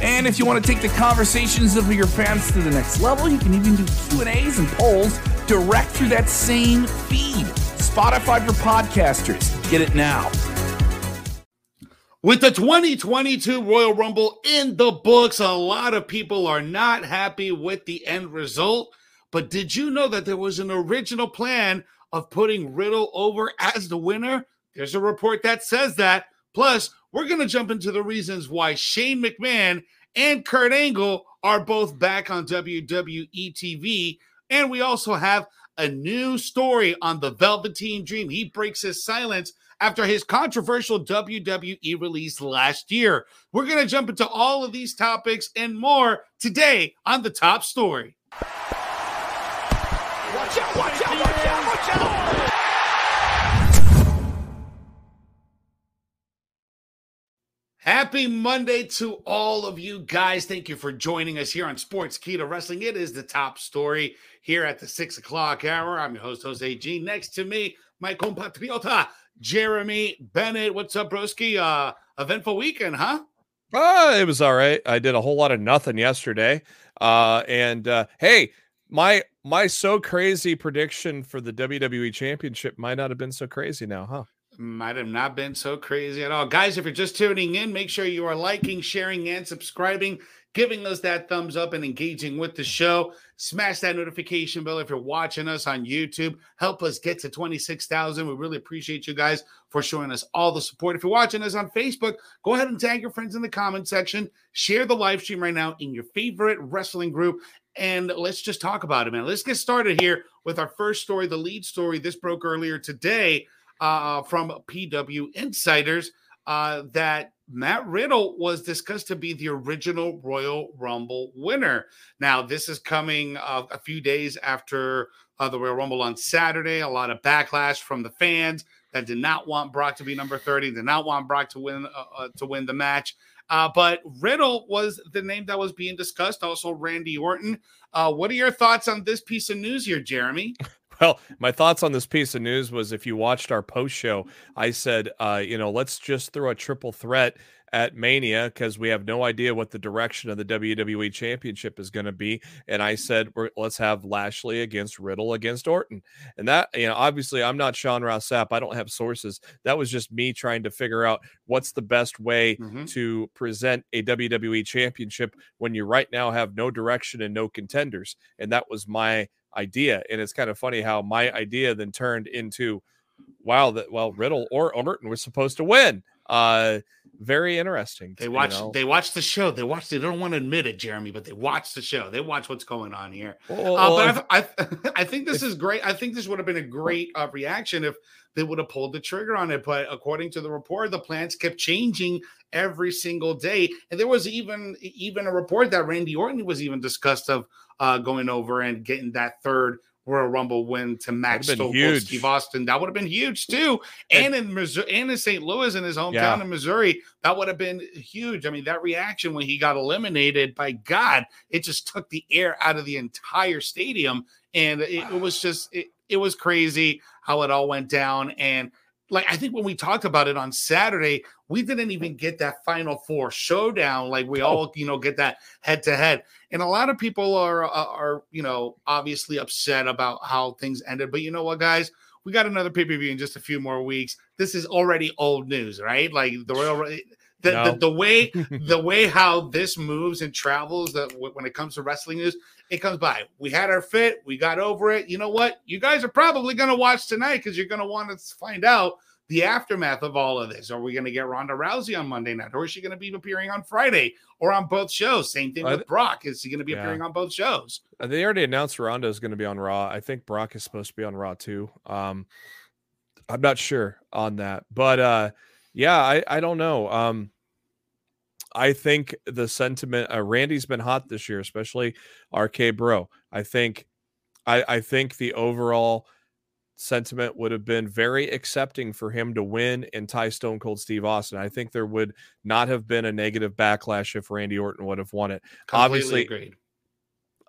And if you want to take the conversations of your fans to the next level, you can even do Q&As and polls direct through that same feed. Spotify for podcasters. Get it now. With the 2022 Royal Rumble in the books, a lot of people are not happy with the end result. But did you know that there was an original plan of putting Riddle over as the winner? There's a report that says that. Plus, we're going to jump into the reasons why Shane McMahon and Kurt Angle are both back on WWE TV. And we also have a new story on the Velveteen Dream. He breaks his silence after his controversial WWE release last year. We're going to jump into all of these topics and more today on the top story. Watch out, watch out, Happy Monday to all of you guys. Thank you for joining us here on Sportskeeda Wrestling. It is the top story here at the six o'clock hour. I'm your host, Jose G. Next to me, my compatriota, Jeremy Bennett. What's up, broski? Uh, eventful weekend, huh? Uh, it was all right. I did a whole lot of nothing yesterday. Uh, and uh, hey, my my so crazy prediction for the WWE Championship might not have been so crazy now, huh? Might have not been so crazy at all. Guys, if you're just tuning in, make sure you are liking, sharing, and subscribing, giving us that thumbs up and engaging with the show. Smash that notification bell if you're watching us on YouTube. Help us get to 26,000. We really appreciate you guys for showing us all the support. If you're watching us on Facebook, go ahead and tag your friends in the comment section. Share the live stream right now in your favorite wrestling group. And let's just talk about it, man. Let's get started here with our first story, the lead story. This broke earlier today uh, from PW Insiders uh, that Matt Riddle was discussed to be the original Royal Rumble winner. Now, this is coming uh, a few days after uh, the Royal Rumble on Saturday. A lot of backlash from the fans that did not want Brock to be number 30, did not want Brock to win uh, uh, to win the match. Uh, but Riddle was the name that was being discussed. Also, Randy Orton. Uh, what are your thoughts on this piece of news here, Jeremy? Well, my thoughts on this piece of news was if you watched our post show, I said, uh, you know, let's just throw a triple threat at Mania because we have no idea what the direction of the WWE Championship is going to be. And I said, let's have Lashley against Riddle against Orton. And that, you know, obviously I'm not Sean Ross Sapp. I don't have sources. That was just me trying to figure out what's the best way mm-hmm. to present a WWE Championship when you right now have no direction and no contenders. And that was my idea. And it's kind of funny how my idea then turned into, wow, that well, Riddle or Orton was supposed to win. Uh, very interesting. They watch. You know? They watch the show. They watch. They don't want to admit it, Jeremy, but they watch the show. They watch what's going on here. Well, uh, but I, I, I, think this if, is great. I think this would have been a great uh, reaction if they would have pulled the trigger on it. But according to the report, the plans kept changing every single day, and there was even even a report that Randy Orton was even discussed of uh, going over and getting that third Royal Rumble win to Max Stone Steve Austin. That would have been huge too. And, in Missouri, and in St. Louis, in his hometown yeah. in Missouri, that would have been huge. I mean, that reaction when he got eliminated, by God, it just took the air out of the entire stadium, and it, it was just it, it was crazy how it all went down. And like I think when we talked about it on Saturday, we didn't even get that final four showdown. Like we all, you know, get that head to head. And a lot of people are uh, are you know obviously upset about how things ended. But you know what, guys, we got another pay per view in just a few more weeks. This is already old news, right? Like the Royal. The, no. the, the, way the way how this moves and travels that when it comes to wrestling news it comes by we had our fit we got over it you know what you guys are probably going to watch tonight because you're going to want to find out the aftermath of all of this. Are we going to get Ronda Rousey on Monday night, or is she going to be appearing on Friday, or on both shows? Same thing with Brock. Is he going to be yeah. appearing on both shows? Uh, they already announced Ronda is going to be on Raw. I think Brock is supposed to be on Raw too. Um, I'm not sure on that, but uh, yeah, I I don't know. Um, I think the sentiment uh, Randy's been hot this year, especially RK Bro. I think I, I think the overall sentiment would have been very accepting for him to win and tie Stone Cold Steve Austin. I think there would not have been a negative backlash if Randy Orton would have won it. Completely Obviously, agreed.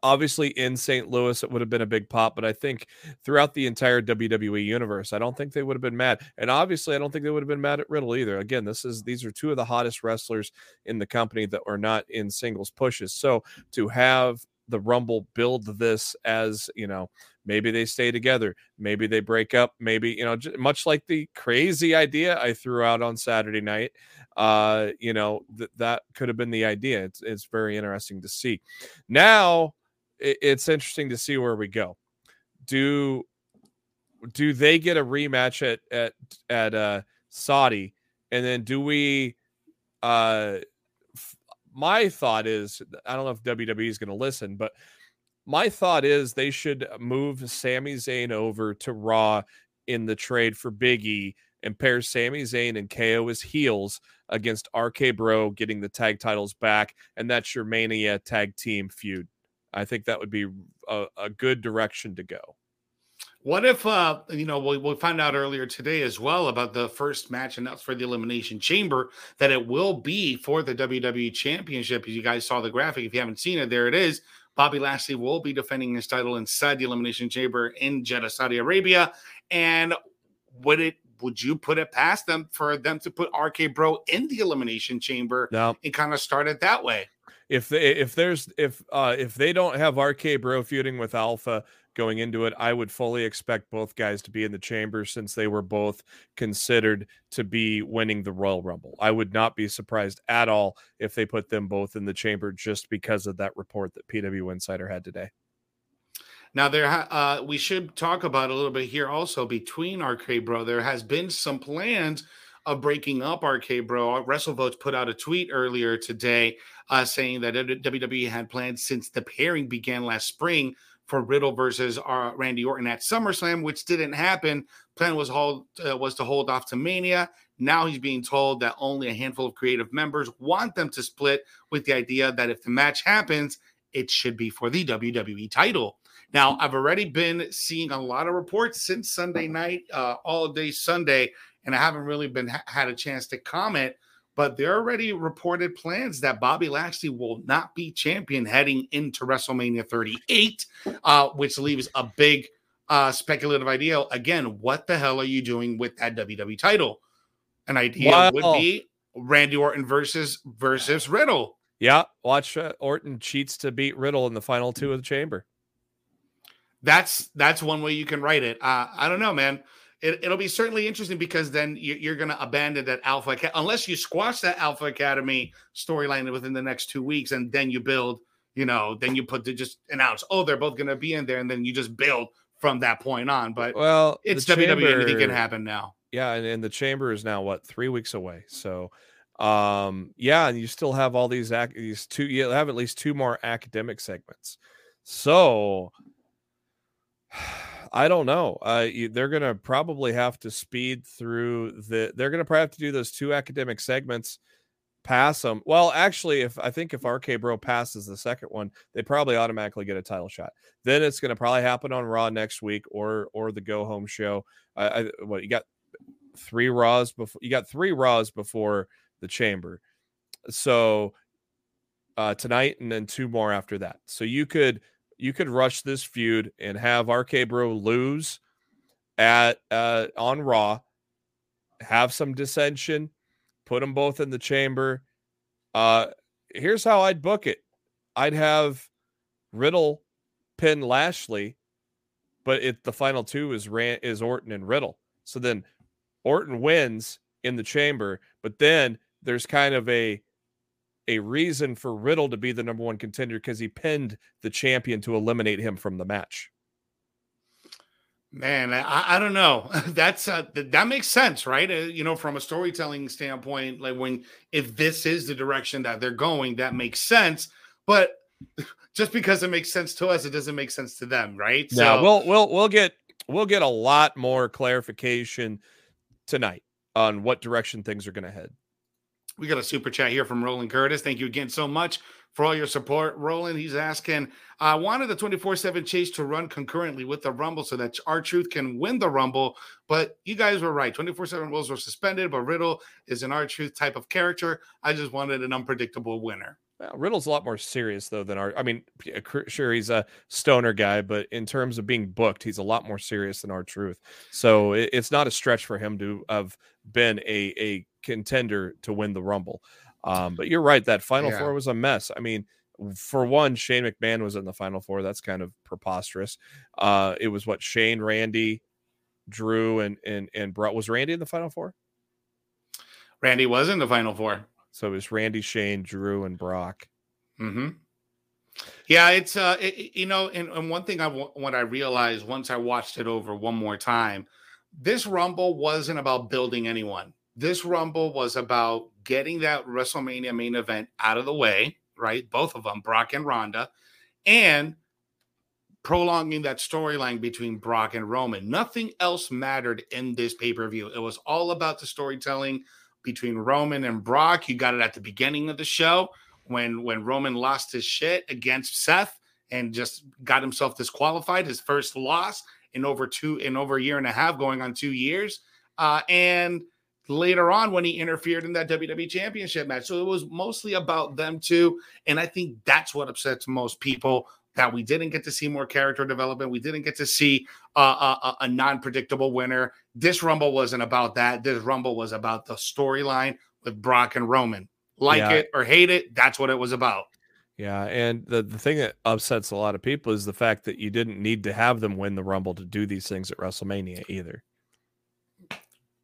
Obviously in St. Louis it would have been a big pop, but I think throughout the entire WWE universe, I don't think they would have been mad. And obviously, I don't think they would have been mad at Riddle either. Again, this is these are two of the hottest wrestlers in the company that are not in singles pushes. So to have the Rumble build this as, you know, maybe they stay together, maybe they break up, maybe, you know, much like the crazy idea I threw out on Saturday night, uh, you know, th- that could have been the idea. It's it's very interesting to see. Now, it's interesting to see where we go. Do do they get a rematch at at at uh Saudi and then do we uh f- my thought is I don't know if WWE is going to listen but my thought is they should move Sami Zayn over to Raw in the trade for Big E and pair Sami Zayn and KO as heels against RK Bro getting the tag titles back and that's your Mania tag team feud. I think that would be a, a good direction to go. What if uh you know we we found out earlier today as well about the first match announced for the Elimination Chamber that it will be for the WWE Championship. As you guys saw the graphic, if you haven't seen it, there it is. Bobby Lashley will be defending his title inside the Elimination Chamber in Jeddah, Saudi Arabia. And would it would you put it past them for them to put RK Bro in the Elimination Chamber Now, and kind of start it that way? if they if there's if uh if they don't have RK Bro feuding with Alpha going into it, I would fully expect both guys to be in the chamber since they were both considered to be winning the Royal Rumble. I would not be surprised at all if they put them both in the chamber just because of that report that PW Insider had today. Now there, uh, we should talk about a little bit here also between RK Bro. There has been some plans of breaking up RK Bro. WrestleVotes put out a tweet earlier today uh, saying that WWE had plans since the pairing began last spring for Riddle versus uh, Randy Orton at SummerSlam, which didn't happen. Plan was hold uh, was to hold off to Mania. Now he's being told that only a handful of creative members want them to split, with the idea that if the match happens, it should be for the WWE title. Now, I've already been seeing a lot of reports since Sunday night, uh, all day Sunday, and I haven't really been had a chance to comment. But there are already reported plans that Bobby Lashley will not be champion heading into WrestleMania 38, uh, which leaves a big uh, speculative idea. Again, what the hell are you doing with that WWE title? An idea Wow. would be Randy Orton versus versus Riddle. Yeah, watch uh, Orton cheats to beat Riddle in the final two of the chamber. That's that's one way you can write it. Uh, I don't know, man. It, it'll be certainly interesting because then you, you're going to abandon that Alpha unless you squash that Alpha Academy storyline within the next two weeks, and then you build. You know, then you put to just announce, oh, they're both going to be in there, and then you just build from that point on. But Well, it's WWE; anything can happen now. Yeah, and, and the chamber is now what three weeks away. So, um, yeah, and you still have all these ac- these two. You have at least two more academic segments. So, I don't know. Uh, you, they're gonna probably have to speed through the. They're gonna probably have to do those two academic segments, pass them. Well, actually, if I think if RK Bro passes the second one, they probably automatically get a title shot. Then it's gonna probably happen on Raw next week or or the Go Home show. I, I what you got three Raws before you got three Raws before the Chamber, so uh, tonight and then two more after that. So you could you could rush this feud and have RK Bro lose at uh, on Raw, have some dissension, put them both in the Chamber. Uh, here's how I'd book it: I'd have Riddle pin Lashley, but it the final two is Ran is Orton and Riddle. So then Orton wins in the chamber, but then there's kind of a a reason for Riddle to be the number one contender because he pinned the champion to eliminate him from the match. Man, I, I don't know. That's uh, th- that makes sense, right? Uh, you know, from a storytelling standpoint, like when if this is the direction that they're going, that makes sense. But just because it makes sense to us, it doesn't make sense to them, right? Yeah, we'll we'll we'll get we'll get a lot more clarification tonight on what direction things are going to head. We got a super chat here from Roland Curtis. Thank you again so much for all your support. Roland, he's asking, I wanted the 24 7 chase to run concurrently with the Rumble so that R-Truth can win the Rumble. But you guys were right. 24 7 rules were suspended, but Riddle is an R-Truth type of character. I just wanted an unpredictable winner. Well, Riddle's a lot more serious though than our. I mean, uh, sure he's a stoner guy, but in terms of being booked, he's a lot more serious than R-Truth. So it, it's not a stretch for him to have been a a contender to win the Rumble. Um, but you're right, that Final yeah. Four was a mess. I mean, for one, Shane McMahon was in the Final Four. That's kind of preposterous. Uh, it was what Shane, Randy, Drew, and and and brought was Randy in the Final Four. Randy was in the Final Four. So it was Randy, Shane, Drew, and Brock. Mm-hmm. Yeah, it's uh, it, you know, and, and one thing I what I realized once I watched it over one more time, this Rumble wasn't about building anyone. This Rumble was about getting that WrestleMania main event out of the way, right? Both of them, Brock and Ronda, and prolonging that storyline between Brock and Roman. Nothing else mattered in this pay per view. It was all about the storytelling between Roman and Brock. You got it at the beginning of the show when when Roman lost his shit against Seth and just got himself disqualified, his first loss in over two in over a year and a half, going on two years. Uh, and later on when he interfered in that WWE championship match. So it was mostly about them too. And I think that's what upsets most people that we didn't get to see more character development. We didn't get to see uh, a, a non predictable winner. This Rumble wasn't about that. This Rumble was about the storyline with Brock and Roman. Like yeah. it or hate it, that's what it was about. Yeah, and the, the thing that upsets a lot of people is the fact that you didn't need to have them win the Rumble to do these things at WrestleMania either.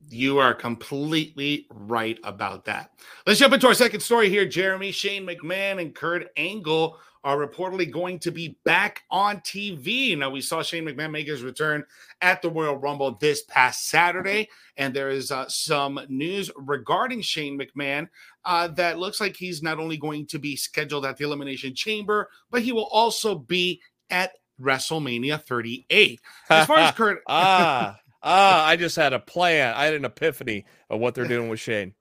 You are completely right about that. Let's jump into our second story here. Jeremy, Shane McMahon, and Kurt Angle are reportedly going to be back on TV. Now, we saw Shane McMahon make his return at the Royal Rumble this past Saturday, and there is uh, some news regarding Shane McMahon uh, that looks like he's not only going to be scheduled at the Elimination Chamber, but he will also be at WrestleMania 38. As far as Kurt. ah. Ah, I just had a plan. I had an epiphany of what they're doing with Shane.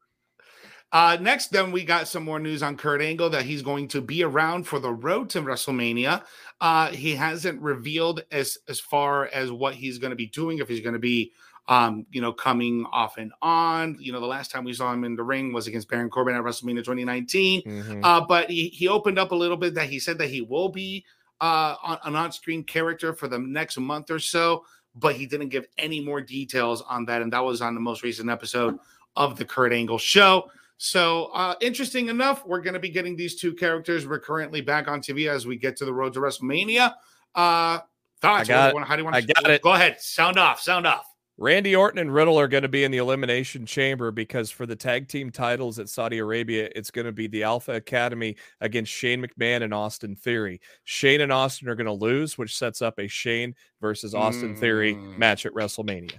Uh, next, then we got some more news on Kurt Angle that he's going to be around for the road to WrestleMania. Uh, he hasn't revealed as as far as what he's going to be doing. If he's going to be, um, you know, coming off and on. You know, the last time we saw him in the ring was against Baron Corbin at WrestleMania 2019. Mm-hmm. Uh, but he he opened up a little bit that he said that he will be uh, on, an on-screen character for the next month or so but he didn't give any more details on that. And that was on the most recent episode of the Kurt Angle show. So, uh, interesting enough, we're going to be getting these two characters. We're currently back on TV as we get to the road to WrestleMania. Uh, thoughts? How do you want to? I got it. Go ahead. Sound off. Sound off. Randy Orton and Riddle are going to be in the Elimination Chamber because for the tag team titles at Saudi Arabia, it's going to be the Alpha Academy against Shane McMahon and Austin Theory. Shane and Austin are going to lose, which sets up a Shane versus Austin mm. Theory match at WrestleMania.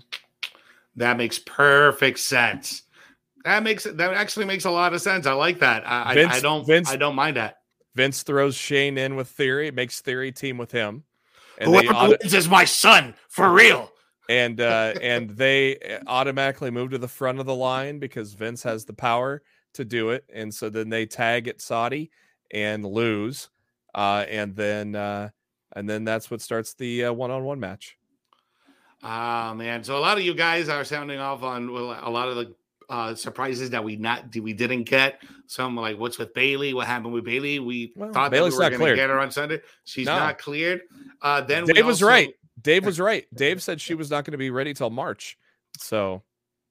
That makes perfect sense. That makes that actually makes a lot of sense. I like that. I, Vince, I, I don't Vince, I don't mind that. Vince throws Shane in with Theory, makes Theory team with him. And Whoever auto- wins is my son for real and uh, and they eh, automatically move to the front of the line because Vince has the power to do it, and so then they tag at Saudi and lose, uh, and then uh, and then that's what starts the uh, one-on-one match. Ah man, so a lot of you guys are sounding off on a lot of the uh, surprises that we not we didn't get. Some like what's with Bayley? What happened with Bayley? We well, thought Bayley's that we were going to get her on Sunday. She's no. not cleared. Uh, then Dave was right. Dave was right. Dave said she was not going to be ready till March. So,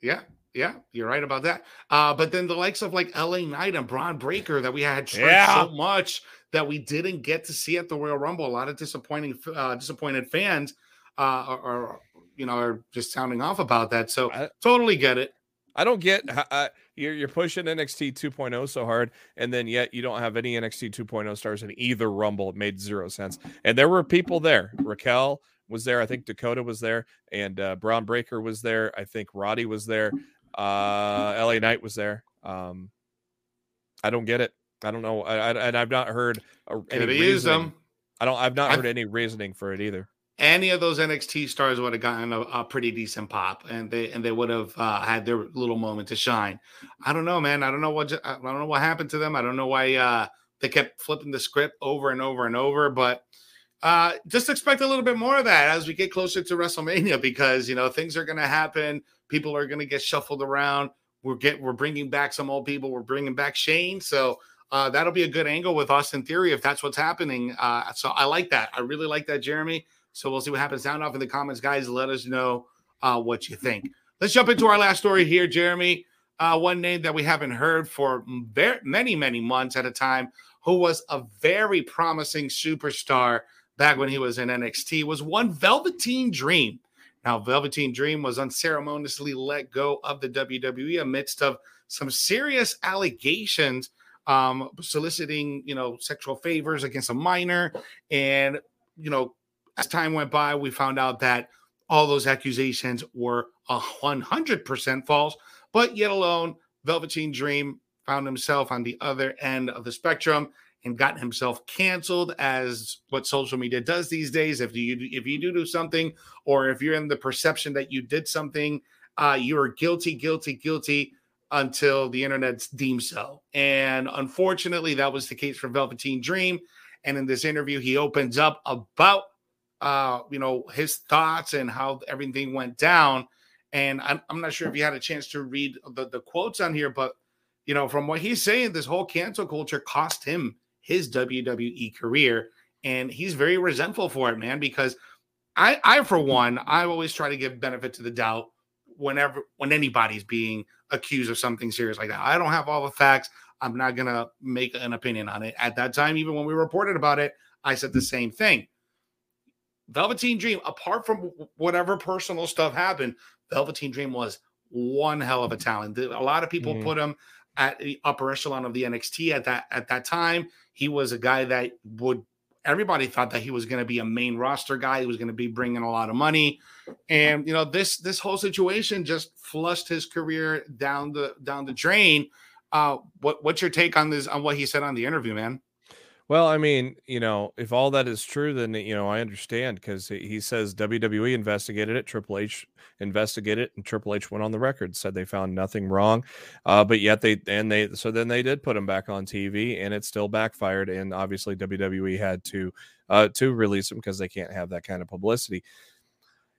yeah, yeah, you're right about that. Uh, but then the likes of like LA Knight and Bron Breakker that we had yeah. so much that we didn't get to see at the Royal Rumble. A lot of disappointing, uh, disappointed fans uh, are, are, you know, are just sounding off about that. So I, totally get it. I don't get uh, you're you're pushing NXT 2.0 so hard, and then yet you don't have any NXT 2.0 stars in either Rumble. It made zero sense. And there were people there. Raquel, was there. I think Dakota was there, and uh, Bron Breakker was there. I think Roddy was there. Uh, LA Knight was there. Um, I don't get it. I don't know. I, I and I've not heard any reasoning. Them. I don't. I've not heard any reasoning for it either. any of those NXT stars would have gotten a, a, pretty decent pop, and they and they would have uh, had their little moment to shine. I don't know, man. I don't know what I don't know what happened to them. I don't know why uh, they kept flipping the script over and over and over. But uh, just expect a little bit more of that as we get closer to WrestleMania, because you know things are going to happen. People are going to get shuffled around. We're get we're bringing back some old people. We're bringing back Shane, so. Uh, that'll be a good angle with Austin Theory if that's what's happening. Uh, so I like that. I really like that, Jeremy. So we'll see what happens. Sound off in the comments, guys. Let us know uh, what you think. Let's jump into our last story here, Jeremy. Uh, one name that we haven't heard for very, many, many months at a time, who was a very promising superstar back when he was in NXT, was one Velveteen Dream. Now, Velveteen Dream was unceremoniously let go of the WWE amidst of some serious allegations um, soliciting, you know, sexual favors against a minor. And, you know, as time went by, we found out that all those accusations were a 100% false, but yet alone, Velveteen Dream found himself on the other end of the spectrum and got himself canceled as what social media does these days. If you if you do do something or if you're in the perception that you did something uh, you're guilty guilty guilty until the internet deems so. And unfortunately that was the case for velveteen dream. And in this interview he opens up about uh, you know, his thoughts and how everything went down. And I'm, I'm not sure if you had a chance to read the, the quotes on here, but you know, from what he's saying, this whole cancel culture cost him his WWE career, and he's very resentful for it, man. Because I, I for one, I always try to give benefit to the doubt whenever when anybody's being accused of something serious like that. I don't have all the facts. I'm not gonna make an opinion on it. At that time, even when we reported about it, I said the same thing. Velveteen Dream, apart from whatever personal stuff happened, Velveteen Dream was one hell of a talent. A lot of people mm-hmm. put him at the upper echelon of the NXT at that at that time. He was a guy that would everybody thought that he was going to be a main roster guy. He was going to be bringing a lot of money, and you know this this whole situation just flushed his career down the down the drain. Uh, what what's your take on this on what he said on the interview, man? Well, I mean, you know, if all that is true, then you know I understand because he says WWE investigated it, Triple H investigated it, and Triple H went on the record said they found nothing wrong, uh, but yet they and they so then they did put him back on TV, and it still backfired, and obviously WWE had to uh, to release him because they can't have that kind of publicity.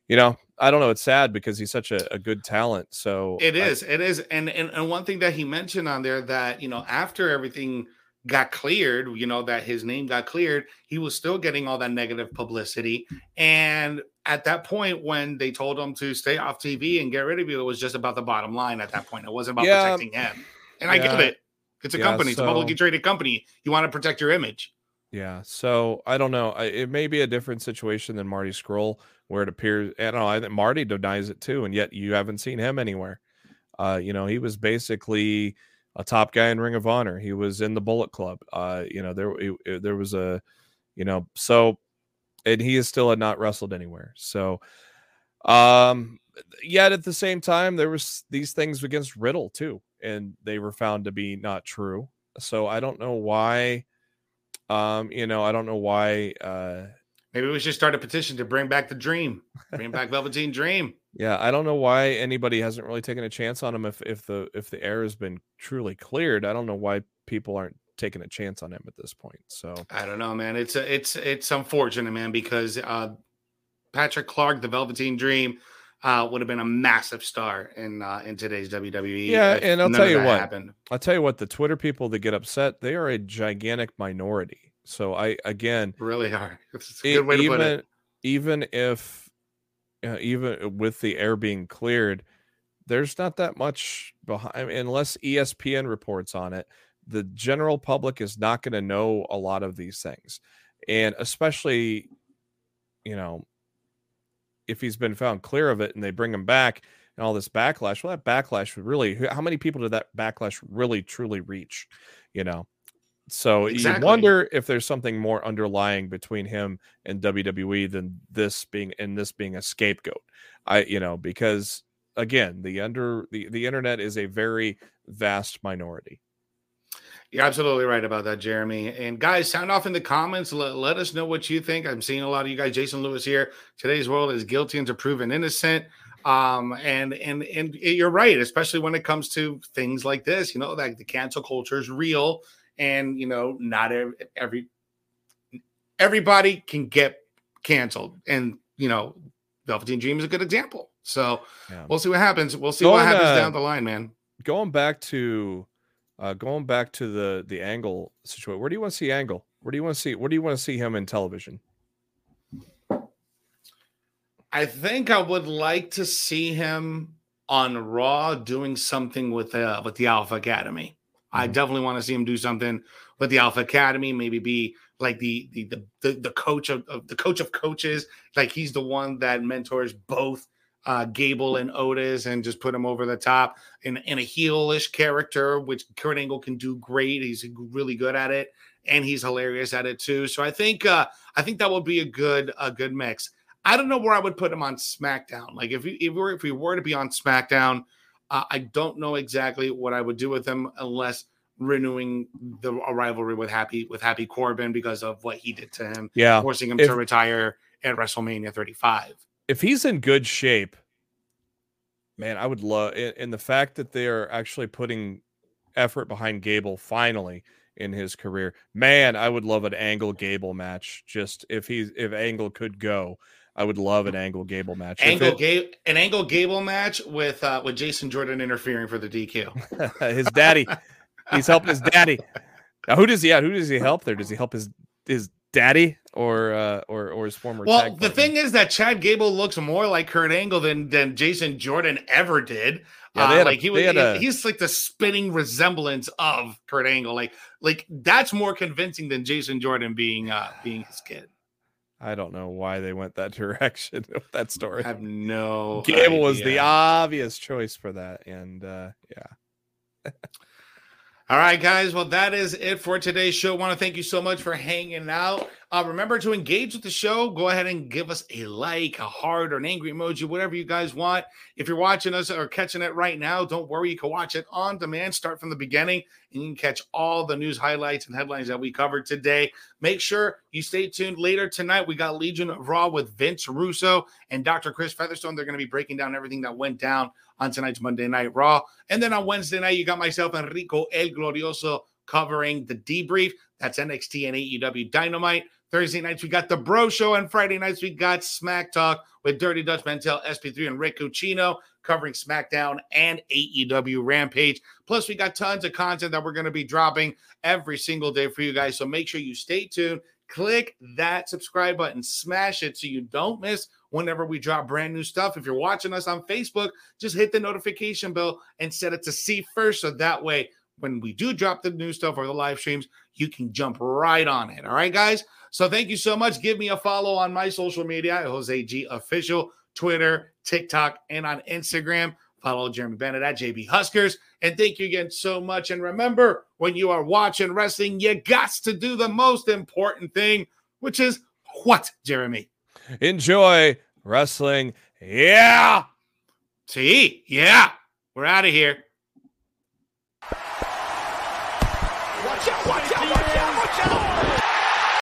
You know, I don't know. It's sad because he's such a, a good talent. So it is, I, it is, and, and and one thing that he mentioned on there that you know after everything got cleared, you know, that his name got cleared, he was still getting all that negative publicity. And at that point, when they told him to stay off TV and get rid of you, it was just about the bottom line at that point. It wasn't about yeah. protecting him. And I get it. It's a yeah, company, it's a publicly traded company. You want to protect your image. Yeah. So I don't know. It may be a different situation than Marty Scurll, where it appears, know, I think Marty denies it too. And yet you haven't seen him anywhere. Uh, you know, he was basically a top guy in Ring of Honor. He was in the Bullet Club. Uh, you know, there it, there was a, you know, so, and he is still had not wrestled anywhere. So, um, yet at the same time, there was these things against Riddle too, and they were found to be not true. So I don't know why. Um, you know, I don't know why. Uh, Maybe we should start a petition to bring back the Dream, bring back Velveteen Dream. Yeah, I don't know why anybody hasn't really taken a chance on him if if the if the air has been truly cleared. I don't know why people aren't taking a chance on him at this point. So I don't know, man. It's a, it's it's unfortunate, man, because uh, Patrick Clark, the Velveteen Dream, uh, would have been a massive star in uh, in today's WWE. Yeah, and I'll tell you what. Happened. I'll tell you what. The Twitter people that get upset, they are a gigantic minority. So I again really are. It's a good way even, to put it. Even if uh, even with the air being cleared, there's not that much behind unless ESPN reports on it. The general public is not going to know a lot of these things, and especially, you know, if he's been found clear of it and they bring him back and all this backlash. Well, that backlash would really. How many people did that backlash really truly reach? You know, so exactly. you wonder if there's something more underlying between him and WWE than this being and this being a scapegoat. I you know because again the under the the internet is a very vast minority. You're absolutely right about that, Jeremy. And guys, sound off in the comments. Let, let us know what you think. I'm seeing a lot of you guys. Jason Lewis here. Today's world is guilty until proven innocent. Um, and and and you're right, especially when it comes to things like this. You know, like the cancel culture is real, and you know, not every, every everybody can get canceled. And you know, Velveteen Dream is a good example. So yeah. we'll see what happens. We'll see going, what happens uh, down the line, man. Going back to uh, going back to the the angle situation, where do you want to see Angle? Where do you want to see? Where do you want to see him in television? I think I would like to see him on Raw doing something with uh, with the Alpha Academy. Mm-hmm. I definitely want to see him do something with the Alpha Academy. Maybe be like the the the the, the coach of, of, the coach of coaches. Like he's the one that mentors both uh, Gable and Otis and just put him over the top in, in a heelish character, which Kurt Angle can do great. He's really good at it, and he's hilarious at it too. So I think uh, I think that would be a good a good mix. I don't know where I would put him on SmackDown. Like if we, if we were if we were to be on SmackDown, uh, I don't know exactly what I would do with him unless renewing the rivalry with Happy with Happy Corbin because of what he did to him. Yeah, forcing him if, to retire at WrestleMania 35 if he's in good shape, man, I would love and the fact that they're actually putting effort behind Gable finally in his career. Man, I would love an Angle Gable match. Just if he's if Angle could go, I would love an Angle Gable match. Angle Gable, an Angle Gable match with uh with Jason Jordan interfering for the DQ. his daddy, he's helping his daddy. Now, who does he? Yeah, who does he help there? Does he help his his daddy or uh, or or his former. Well, the thing is that Chad Gable looks more like Kurt Angle than than Jason Jordan ever did. Yeah, uh, like a, he was, a, he's like the spinning resemblance of Kurt Angle. Like like that's more convincing than Jason Jordan being uh being his kid. I don't know why they went that direction with that story. I have no. Gable idea. was the obvious choice for that, and uh yeah. All right, guys. Well, that is it for today's show. I want to thank you so much for hanging out. Uh, remember to engage with the show. Go ahead and give us a like, a heart, or an angry emoji, whatever you guys want. If you're watching us or catching it right now, don't worry. You can watch it on demand. Start from the beginning, and you can catch all the news highlights and headlines that we covered today. Make sure you stay tuned later tonight. We got Legion of Raw with Vince Russo and Dr. Chris Featherstone. They're going to be breaking down everything that went down on tonight's Monday Night Raw. And then on Wednesday night, you got myself, Enrico El Glorioso, covering the debrief. That's NXT and AEW Dynamite. Thursday nights, we got the Bro Show. And Friday nights, we got Smack Talk with Dirty Dutch Mantel, SP3, and Rick Ucchino covering SmackDown and AEW Rampage. Plus, we got tons of content that we're going to be dropping every single day for you guys. So make sure you stay tuned. Click that subscribe button, smash it so you don't miss whenever we drop brand new stuff. If you're watching us on Facebook, just hit the notification bell and set it to see first. So that way, when we do drop the new stuff or the live streams, you can jump right on it. All right, guys. So thank you so much. Give me a follow on my social media, Jose G Official, Twitter, TikTok, and on Instagram. Follow Jeremy Bennett at JB Huskers. And thank you again so much. And remember, when you are watching wrestling, you got to do the most important thing, which is what, Jeremy? Enjoy wrestling. Yeah. See, yeah. We're out of here.